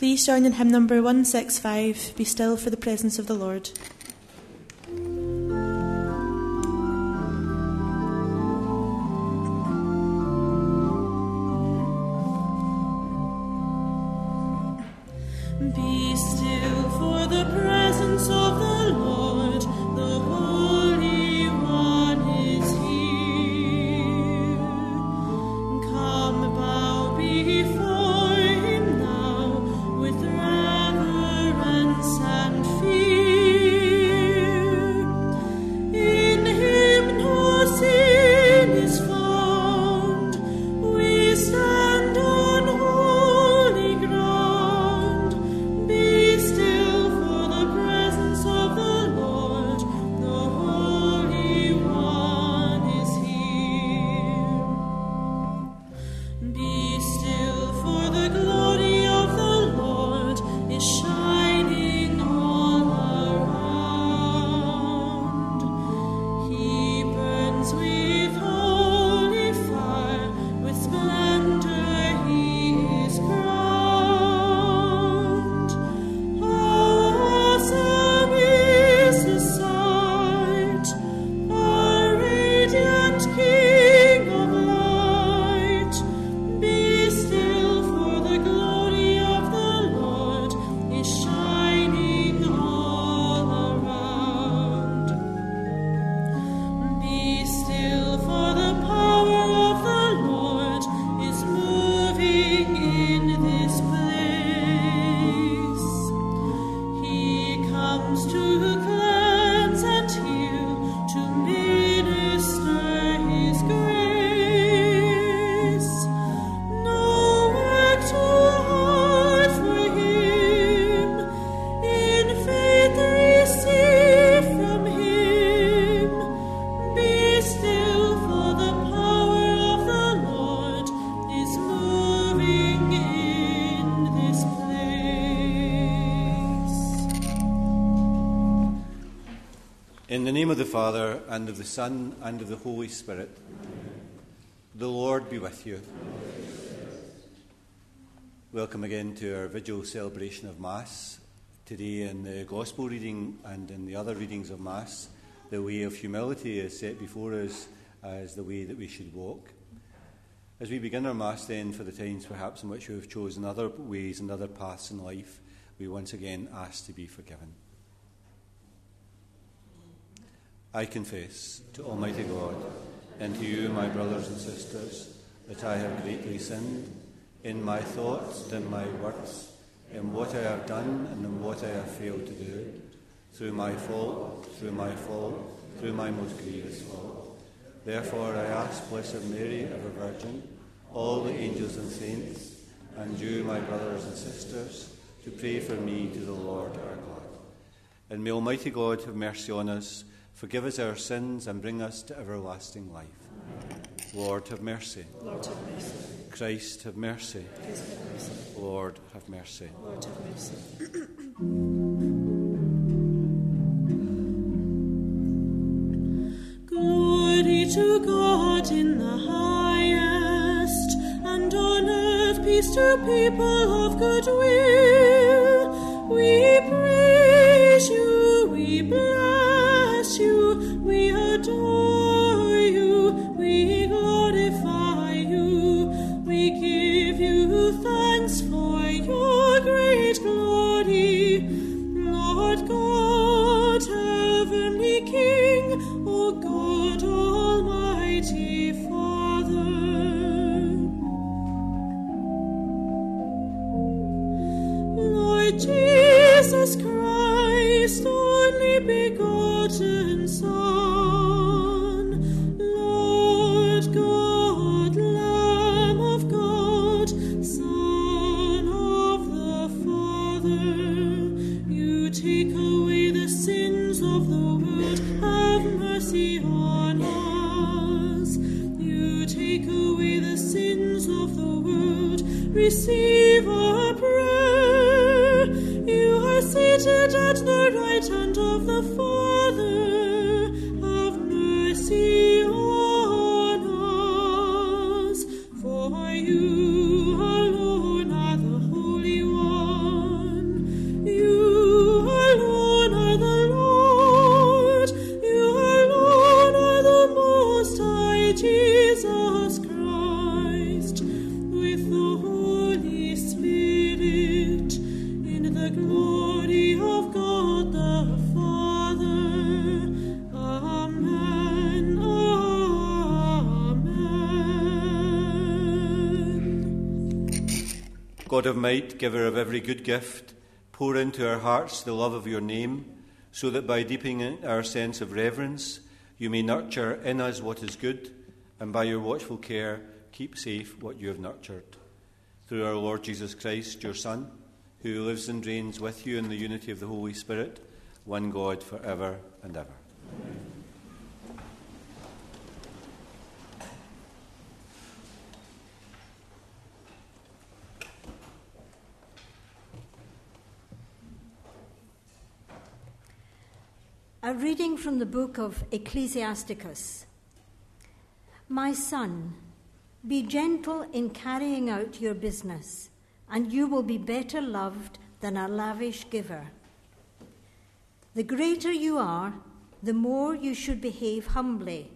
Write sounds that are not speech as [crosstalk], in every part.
Please join in hymn number 165 Be Still for the Presence of the Lord. Father, and of the Son, and of the Holy Spirit, the Lord be with you. Welcome again to our vigil celebration of Mass. Today, in the Gospel reading and in the other readings of Mass, the way of humility is set before us as the way that we should walk. As we begin our Mass, then, for the times perhaps in which we have chosen other ways and other paths in life, we once again ask to be forgiven. I confess to Almighty God and to you, my brothers and sisters, that I have greatly sinned in my thoughts and in my words, in what I have done and in what I have failed to do, through my fault, through my fault, through my most grievous fault. Therefore I ask Blessed Mary, ever Virgin, all the angels and saints, and you, my brothers and sisters, to pray for me to the Lord our God. And may Almighty God have mercy on us, forgive us our sins, and bring us to everlasting life. Lord, have mercy. Lord have mercy. Christ, have mercy. Christ have mercy. Lord, have mercy. Lord have mercy. [clears throat] Glory to God in the highest, and on earth peace to people of good will. We praise you, we bless Lord God, heavenly King, God of might, giver of every good gift, pour into our hearts the love of your name, so that by deepening our sense of reverence, you may nurture in us what is good, and by your watchful care, keep safe what you have nurtured. Through our Lord Jesus Christ, your Son, who lives and reigns with you in the unity of the Holy Spirit, one God for ever and ever. A reading from the book of Ecclesiasticus. My son, be gentle in carrying out your business, and you will be better loved than a lavish giver. The greater you are, the more you should behave humbly,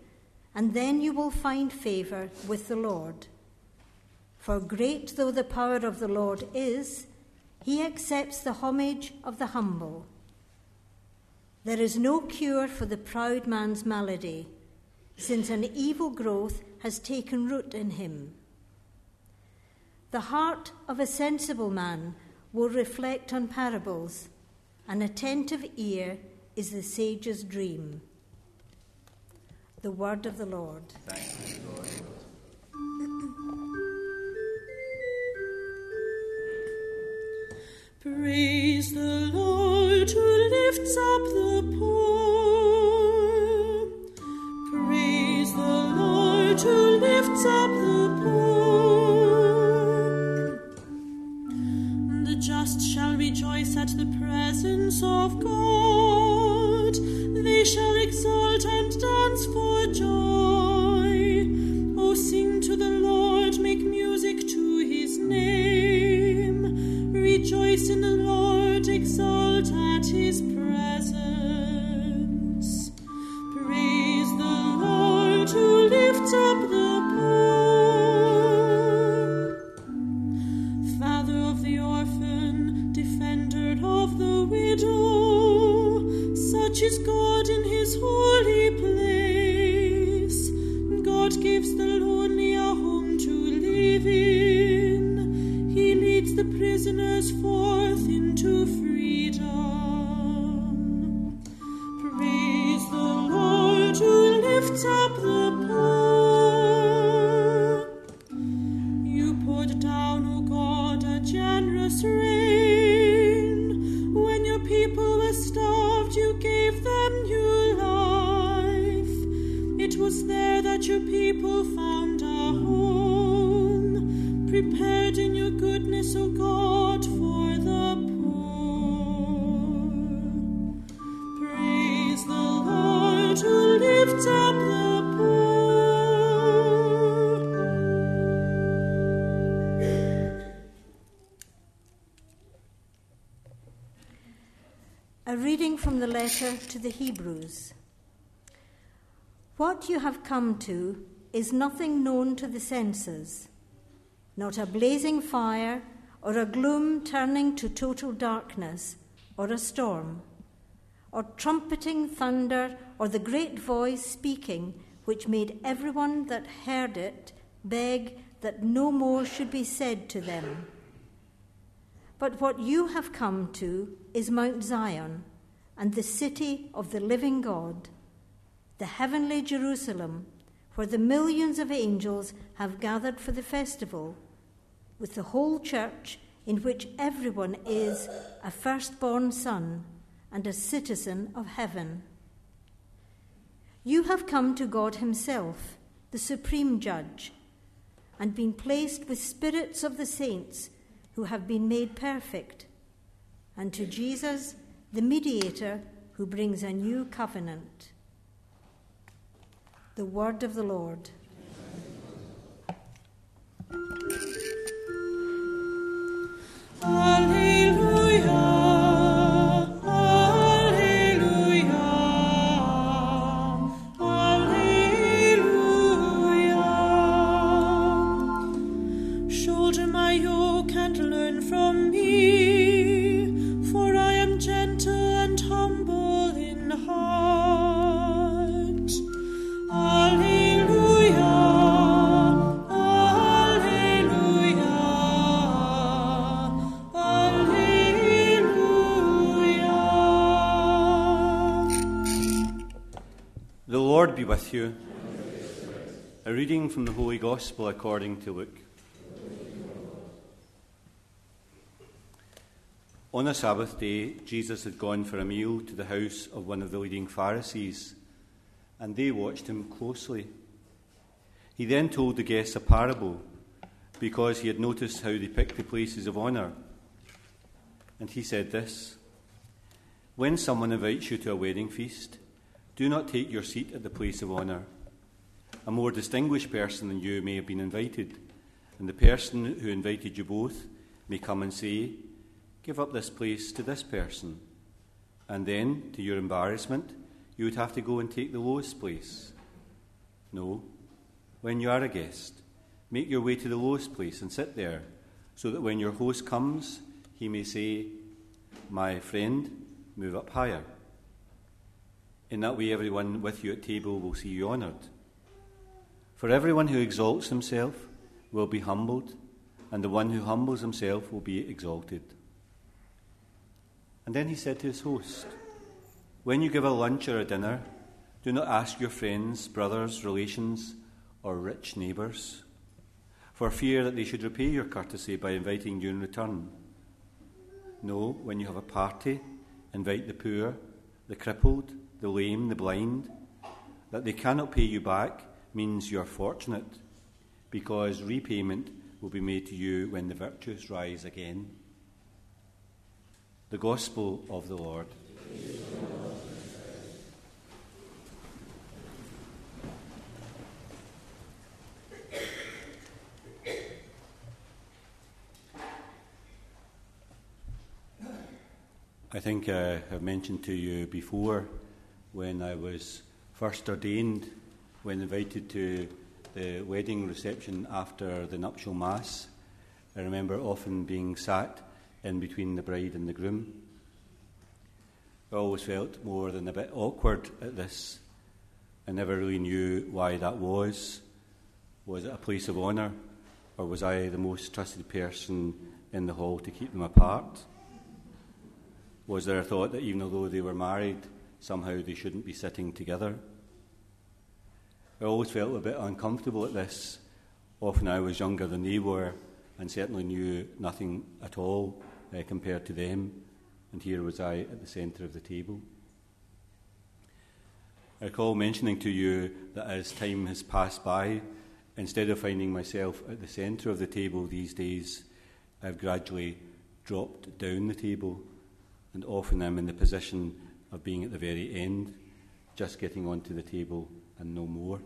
and then you will find favor with the Lord. For great though the power of the Lord is, he accepts the homage of the humble. There is no cure for the proud man's malady, since an evil growth has taken root in him. The heart of a sensible man will reflect on parables, an attentive ear is the sage's dream. The word of the Lord. Praise the Lord who lifts up the poor. Praise the Lord who lifts up the poor. The just shall rejoice at the presence of God. Letter to the Hebrews. What you have come to is nothing known to the senses, not a blazing fire or a gloom turning to total darkness or a storm, or trumpeting thunder or the great voice speaking which made everyone that heard it beg that no more should be said to them. But what you have come to is Mount Zion and the city of the living God, the heavenly Jerusalem, where the millions of angels have gathered for the festival, with the whole church in which everyone is a firstborn son and a citizen of heaven. You have come to God Himself, the supreme judge, and been placed with spirits of the saints who have been made perfect, and to Jesus, the mediator who brings a new covenant. The word of the Lord. Alleluia, with you. A reading from the Holy Gospel according to Luke. On a Sabbath day, Jesus had gone for a meal to the house of one of the leading Pharisees, and they watched him closely. He then told the guests a parable because he had noticed how they picked the places of honour. And he said this When someone invites you to a wedding feast, do not take your seat at the place of honour. A more distinguished person than you may have been invited, and the person who invited you both may come and say, Give up this place to this person. And then, to your embarrassment, you would have to go and take the lowest place. No, when you are a guest, make your way to the lowest place and sit there, so that when your host comes, he may say, My friend, move up higher. In that way, everyone with you at table will see you honoured. For everyone who exalts himself will be humbled, and the one who humbles himself will be exalted. And then he said to his host, When you give a lunch or a dinner, do not ask your friends, brothers, relations, or rich neighbours, for fear that they should repay your courtesy by inviting you in return. No, when you have a party, invite the poor, the crippled, the lame, the blind. That they cannot pay you back means you are fortunate, because repayment will be made to you when the virtuous rise again. The Gospel of the Lord. I think I have mentioned to you before when I was first ordained, when invited to the wedding reception after the nuptial mass. I remember often being sat in between the bride and the groom. I always felt more than a bit awkward at this. I never really knew why that was. Was it a place of honour, or was I the most trusted person in the hall to keep them apart? Was there a thought that even though they were married, somehow they shouldn't be sitting together. I always felt a bit uncomfortable at this. Often I was younger than they were and certainly knew nothing at all uh, compared to them, and here was I at the centre of the table. I recall mentioning to you that as time has passed by, instead of finding myself at the centre of the table these days, I've gradually dropped down the table, and often I'm in the position of being at the very end, just getting onto the table and no more.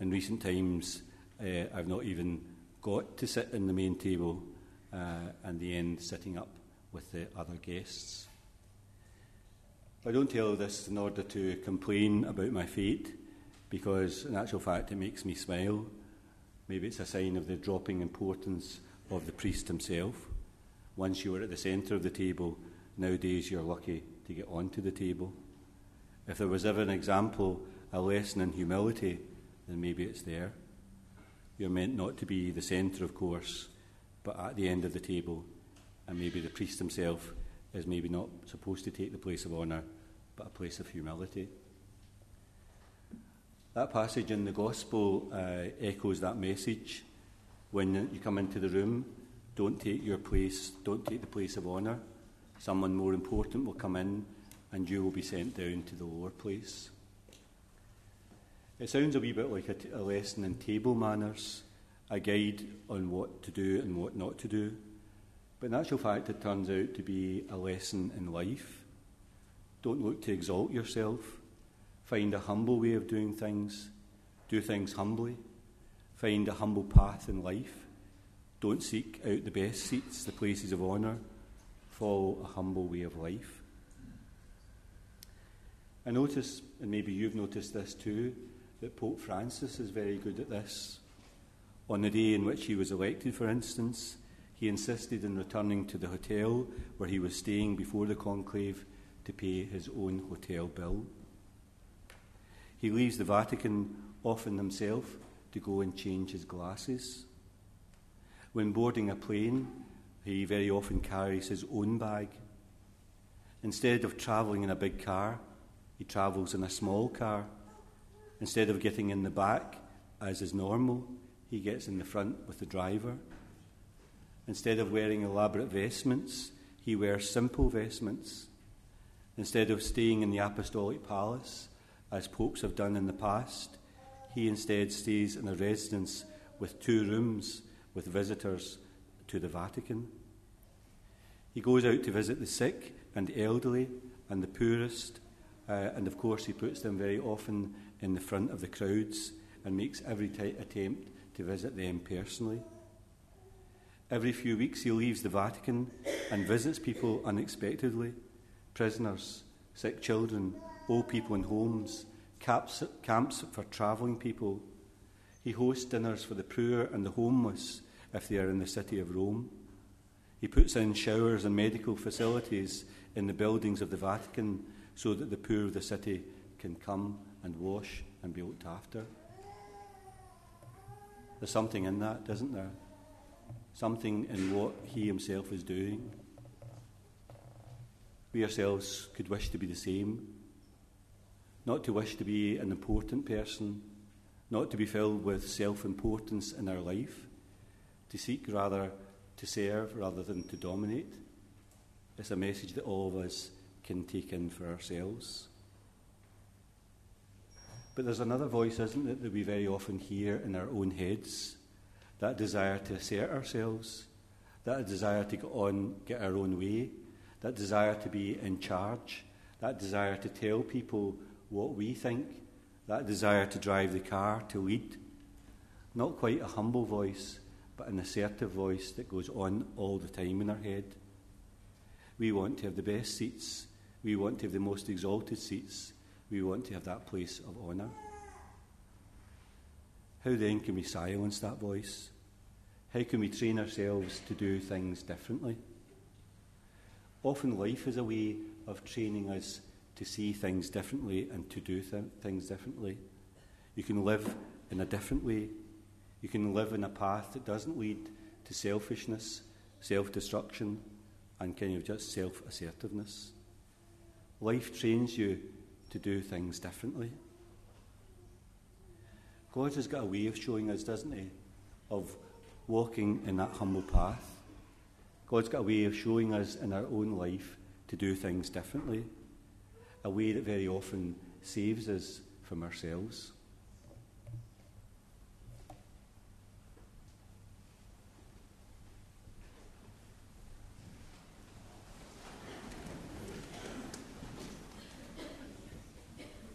In recent times, uh, I've not even got to sit in the main table uh, and the end sitting up with the other guests. I don't tell this in order to complain about my fate, because in actual fact it makes me smile. Maybe it's a sign of the dropping importance of the priest himself. Once you were at the centre of the table, Nowadays, you're lucky to get onto the table. If there was ever an example, a lesson in humility, then maybe it's there. You're meant not to be the centre, of course, but at the end of the table, and maybe the priest himself is maybe not supposed to take the place of honour, but a place of humility. That passage in the Gospel uh, echoes that message. When you come into the room, don't take your place, don't take the place of honour someone more important will come in and you will be sent down to the lower place. It sounds a wee bit like a, t- a lesson in table manners, a guide on what to do and what not to do. But in actual fact, it turns out to be a lesson in life. Don't look to exalt yourself. Find a humble way of doing things. Do things humbly. Find a humble path in life. Don't seek out the best seats, the places of honour follow a humble way of life. I notice, and maybe you've noticed this too, that Pope Francis is very good at this. On the day in which he was elected, for instance, he insisted in returning to the hotel where he was staying before the conclave to pay his own hotel bill. He leaves the Vatican often himself to go and change his glasses. When boarding a plane, he very often carries his own bag. Instead of travelling in a big car, He travels in a small car. Instead of getting in the back, as is normal, he gets in the front with the driver. Instead of wearing elaborate vestments, he wears simple vestments. Instead of staying in the apostolic palace, as popes have done in the past, he instead stays in a residence with two rooms with visitors to the Vatican. He goes out to visit the sick and elderly and the poorest, uh, and of course, he puts them very often in the front of the crowds and makes every t- attempt to visit them personally. Every few weeks, he leaves the Vatican and visits people unexpectedly prisoners, sick children, old people in homes, camps, camps for travelling people. He hosts dinners for the poor and the homeless if they are in the city of Rome. He puts in showers and medical facilities in the buildings of the Vatican so that the poor of the city can come and wash and be looked after. There's something in that, isn't there? Something in what he himself is doing. We ourselves could wish to be the same. Not to wish to be an important person, not to be filled with self importance in our life, to seek rather to serve rather than to dominate. It's a message that all of us can take in for ourselves. But there's another voice, isn't it, that we very often hear in our own heads that desire to assert ourselves, that desire to get on, get our own way, that desire to be in charge, that desire to tell people what we think, that desire to drive the car, to lead. Not quite a humble voice, but an assertive voice that goes on all the time in our head. We want to have the best seats. We want to have the most exalted seats. We want to have that place of honour. How then can we silence that voice? How can we train ourselves to do things differently? Often life is a way of training us to see things differently and to do th- things differently. You can live in a different way. You can live in a path that doesn't lead to selfishness, self destruction, and kind of just self assertiveness. Life trains you to do things differently. God has got a way of showing us, doesn't He, of walking in that humble path. God's got a way of showing us in our own life to do things differently, a way that very often saves us from ourselves.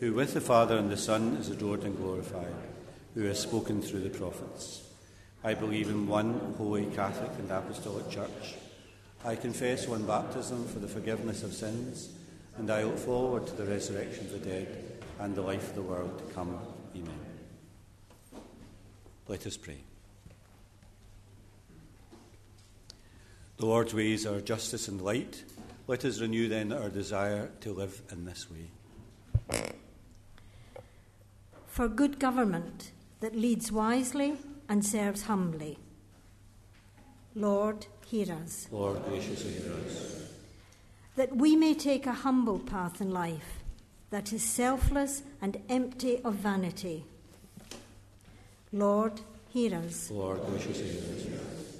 who with the Father and the Son is adored and glorified, who has spoken through the prophets. I believe in one holy Catholic and Apostolic Church. I confess one baptism for the forgiveness of sins, and I look forward to the resurrection of the dead and the life of the world to come. Amen. Let us pray. The Lord's ways are justice and light. Let us renew then our desire to live in this way for good government that leads wisely and serves humbly. Lord, hear us. Lord, graciously hear us. That we may take a humble path in life that is selfless and empty of vanity. Lord, hear us. Lord, graciously hear us.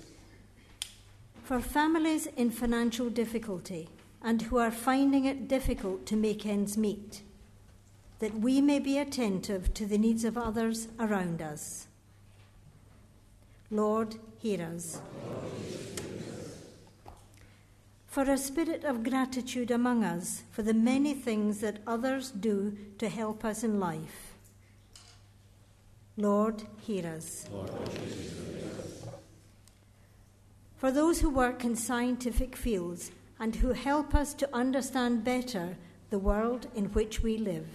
For families in financial difficulty and who are finding it difficult to make ends meet. That we may be attentive to the needs of others around us. Lord, hear us. For a spirit of gratitude among us for the many things that others do to help us in life. Lord, hear us. For those who work in scientific fields and who help us to understand better the world in which we live.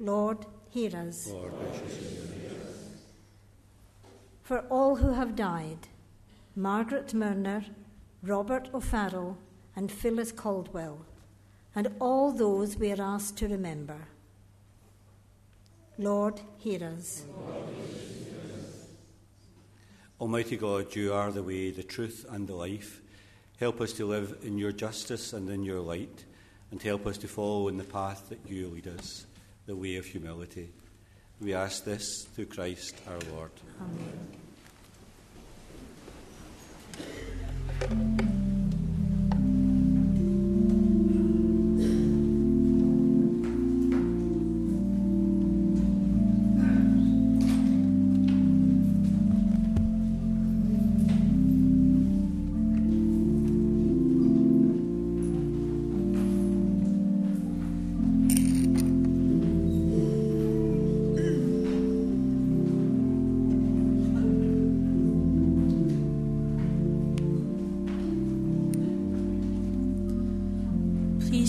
Lord, hear us. Lord, For all who have died, Margaret Murner, Robert O'Farrell, and Phyllis Caldwell, and all those we are asked to remember. Lord, hear us. Almighty God, you are the way, the truth, and the life. Help us to live in your justice and in your light, and help us to follow in the path that you lead us the way of humility. We ask this through Christ our Lord. Amen.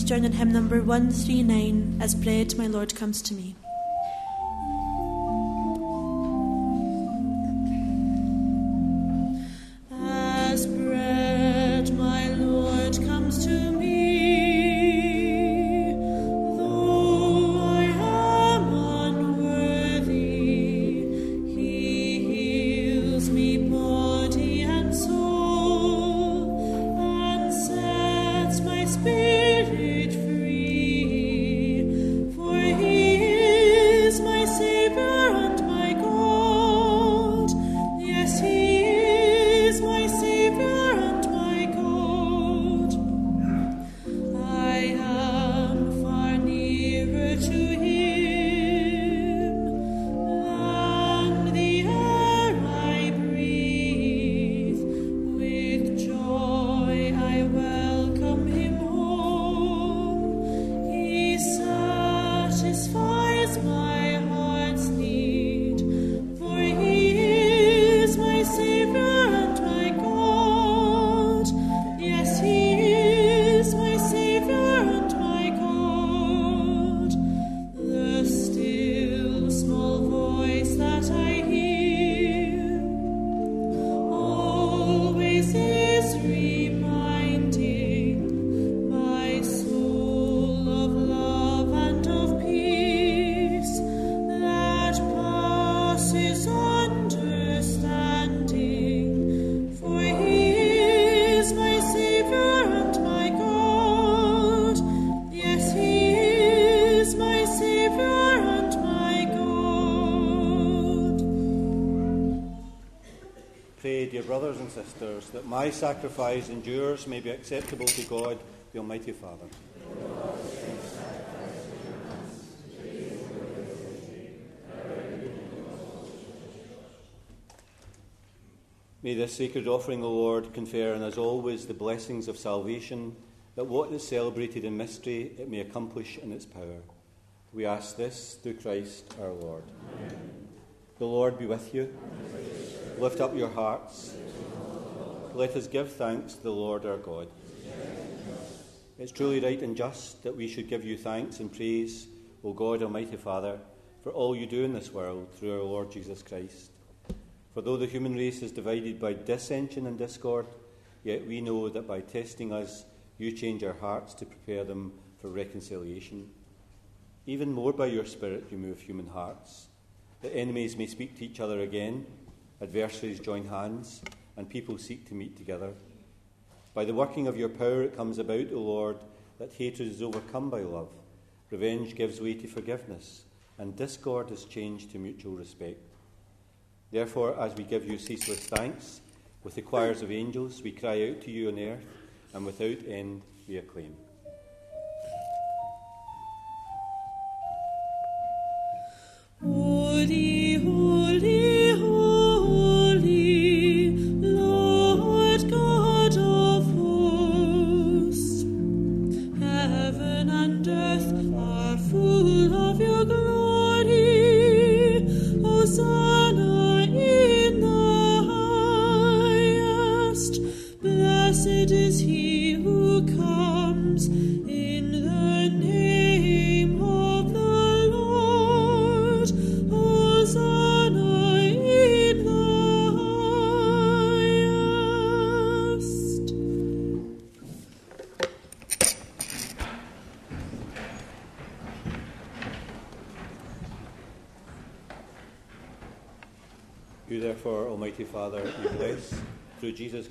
Join in hymn number 139 as Bread My Lord Comes to Me. That my sacrifice and yours may be acceptable to God, the Almighty Father. May this sacred offering, O Lord, confer on us always the blessings of salvation, that what is celebrated in mystery it may accomplish in its power. We ask this through Christ our Lord. Amen. The Lord be with you. Lift up your hearts. Let us give thanks to the Lord our God. It's truly right and just that we should give you thanks and praise, O God, Almighty Father, for all you do in this world through our Lord Jesus Christ. For though the human race is divided by dissension and discord, yet we know that by testing us, you change our hearts to prepare them for reconciliation. Even more by your Spirit, you move human hearts, that enemies may speak to each other again, adversaries join hands and people seek to meet together. By the working of your power, it comes about, O Lord, that hatred is overcome by love, revenge gives way to forgiveness, and discord is changed to mutual respect. Therefore, as we give you ceaseless thanks, with the choirs of angels, we cry out to you on earth, and without end we acclaim. Ooh.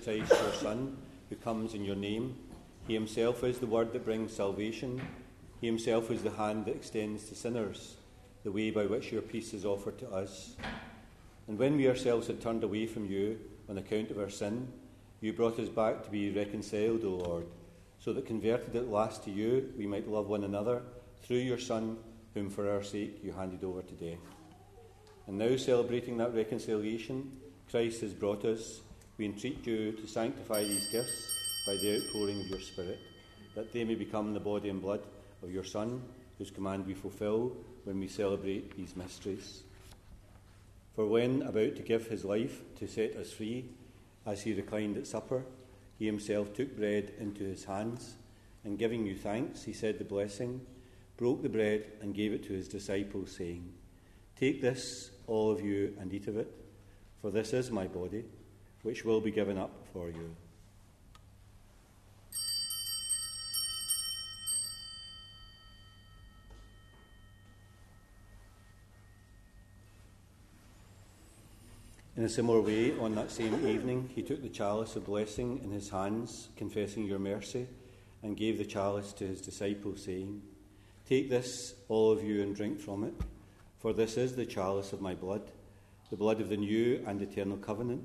Christ, your Son, who comes in your name. He himself is the word that brings salvation. He himself is the hand that extends to sinners, the way by which your peace is offered to us. And when we ourselves had turned away from you on account of our sin, you brought us back to be reconciled, O Lord, so that converted at last to you, we might love one another through your Son, whom for our sake you handed over to death. And now, celebrating that reconciliation, Christ has brought us. We entreat you to sanctify these gifts by the outpouring of your Spirit, that they may become the body and blood of your Son, whose command we fulfil when we celebrate these mysteries. For when about to give his life to set us free, as he reclined at supper, he himself took bread into his hands, and giving you thanks, he said the blessing, broke the bread, and gave it to his disciples, saying, Take this, all of you, and eat of it, for this is my body, which will be given up for you. In a similar way, on that same evening, he took the chalice of blessing in his hands, confessing your mercy, and gave the chalice to his disciples, saying, Take this, all of you, and drink from it, for this is the chalice of my blood, the blood of the new and eternal covenant,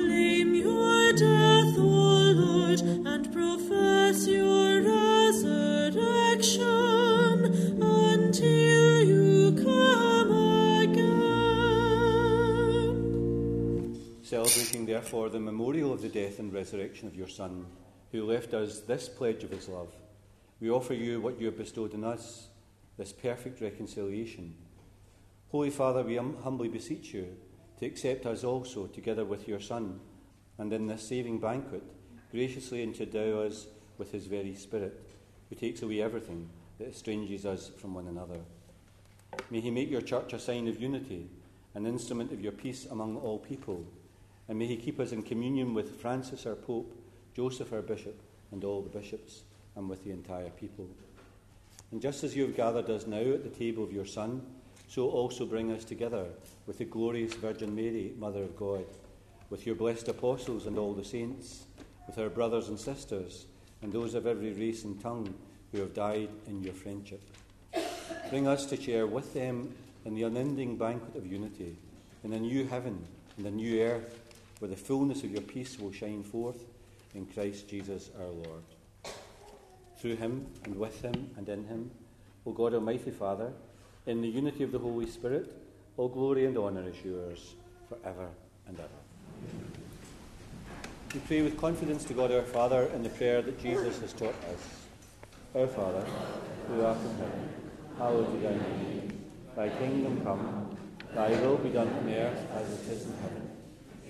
Celebrating, therefore, the memorial of the death and resurrection of your Son, who left us this pledge of his love, we offer you what you have bestowed on us, this perfect reconciliation. Holy Father, we hum- humbly beseech you to accept us also together with your Son, and in this saving banquet, graciously endow us with his very Spirit, who takes away everything that estranges us from one another. May he make your church a sign of unity, an instrument of your peace among all people, and may he keep us in communion with Francis our Pope, Joseph our Bishop, and all the bishops, and with the entire people. And just as you have gathered us now at the table of your Son, so also bring us together with the glorious Virgin Mary, Mother of God, with your blessed apostles and all the saints, with our brothers and sisters, and those of every race and tongue who have died in your friendship. Bring us to share with them in the unending banquet of unity, in a new heaven and a new earth, where the fullness of your peace will shine forth in Christ Jesus our Lord. Through him and with him and in him, O God Almighty Father, in the unity of the Holy Spirit, all glory and honour is yours forever and ever. We pray with confidence to God our Father in the prayer that Jesus has taught us. Our Father, who art in heaven, hallowed be thy name. Thy kingdom come, thy will be done on earth as it is in heaven.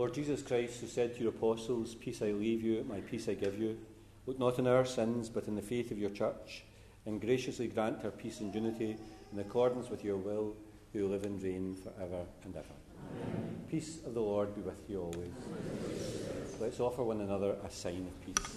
Lord Jesus Christ, who said to your apostles, Peace I leave you, my peace I give you, look not on our sins, but in the faith of your church, and graciously grant her peace and unity in accordance with your will, who live and reign for ever and ever. Amen. Peace of the Lord be with you always. Let's offer one another a sign of peace.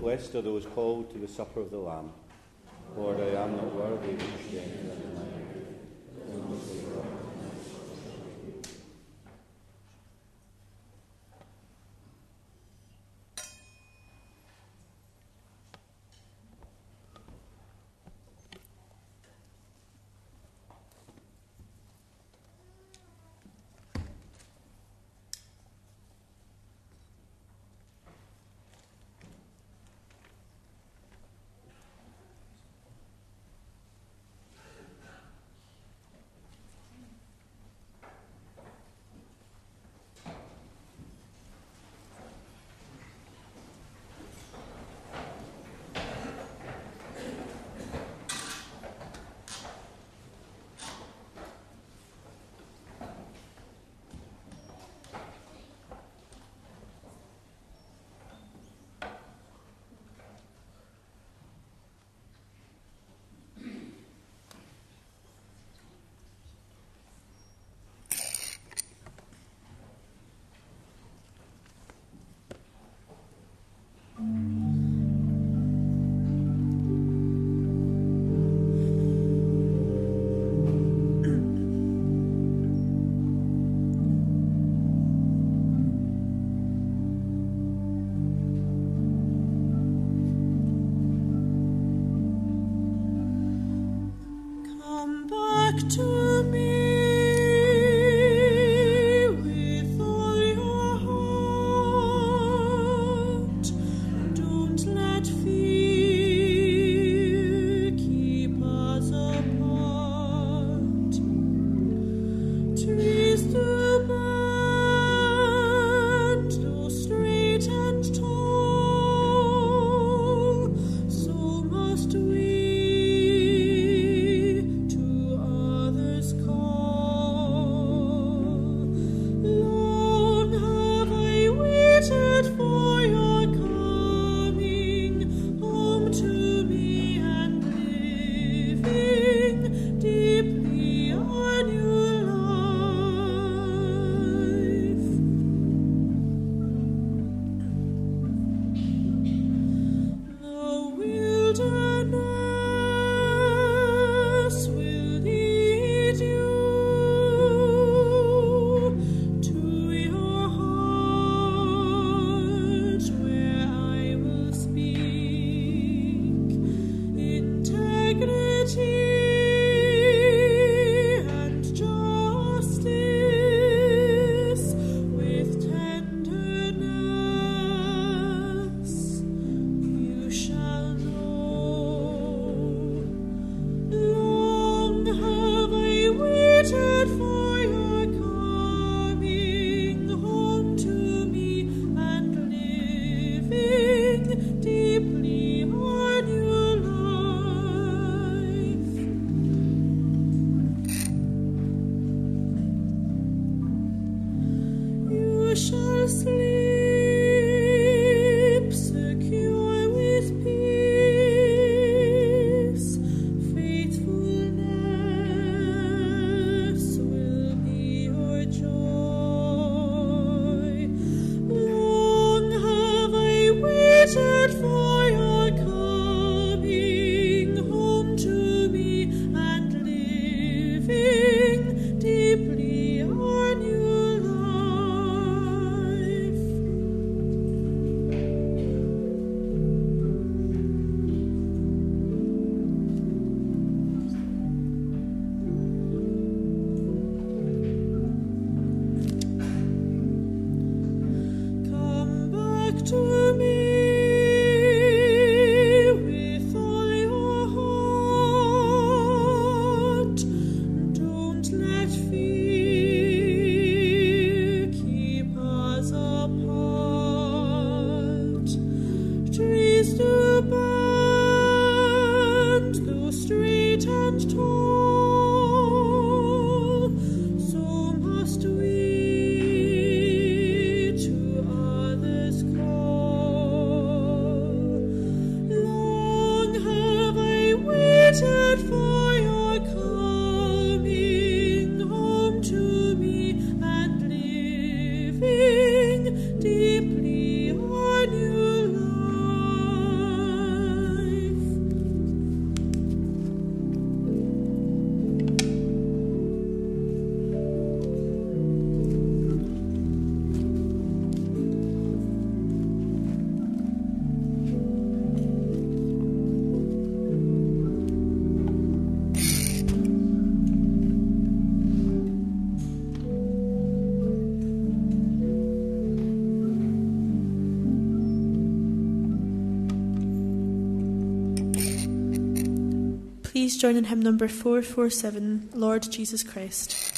Blessed are those called to the supper of the Lamb. Lord, I am not worthy to stand in thy Please join in hymn number 447, Lord Jesus Christ.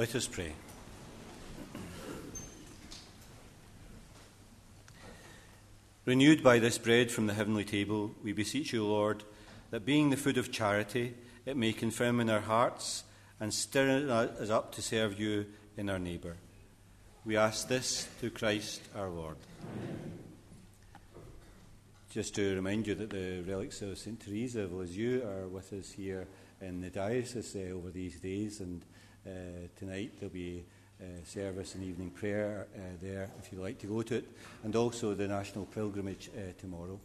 Let us pray. Renewed by this bread from the heavenly table, we beseech you, Lord, that being the food of charity, it may confirm in our hearts and stir us up to serve you in our neighbour. We ask this through Christ our Lord. Just to remind you that the relics of St. Teresa of Lisieux are with us here in the diocese uh, over these days, and tonight there'll be uh, service and evening prayer uh, there if you'd like to go to it, and also the national pilgrimage uh, tomorrow.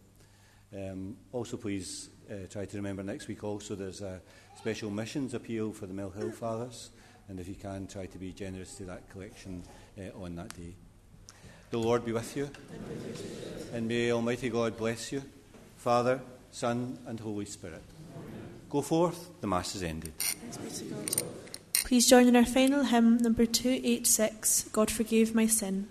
Um, also, please uh, try to remember next week also there's a special missions appeal for the Mill Hill Fathers, and if you can, try to be generous to that collection uh, on that day. The Lord be with you, and may Almighty God bless you, Father, Son, and Holy Spirit. Go forth, the Mass is ended. Please join in our final hymn, number 286, God Forgave My Sin.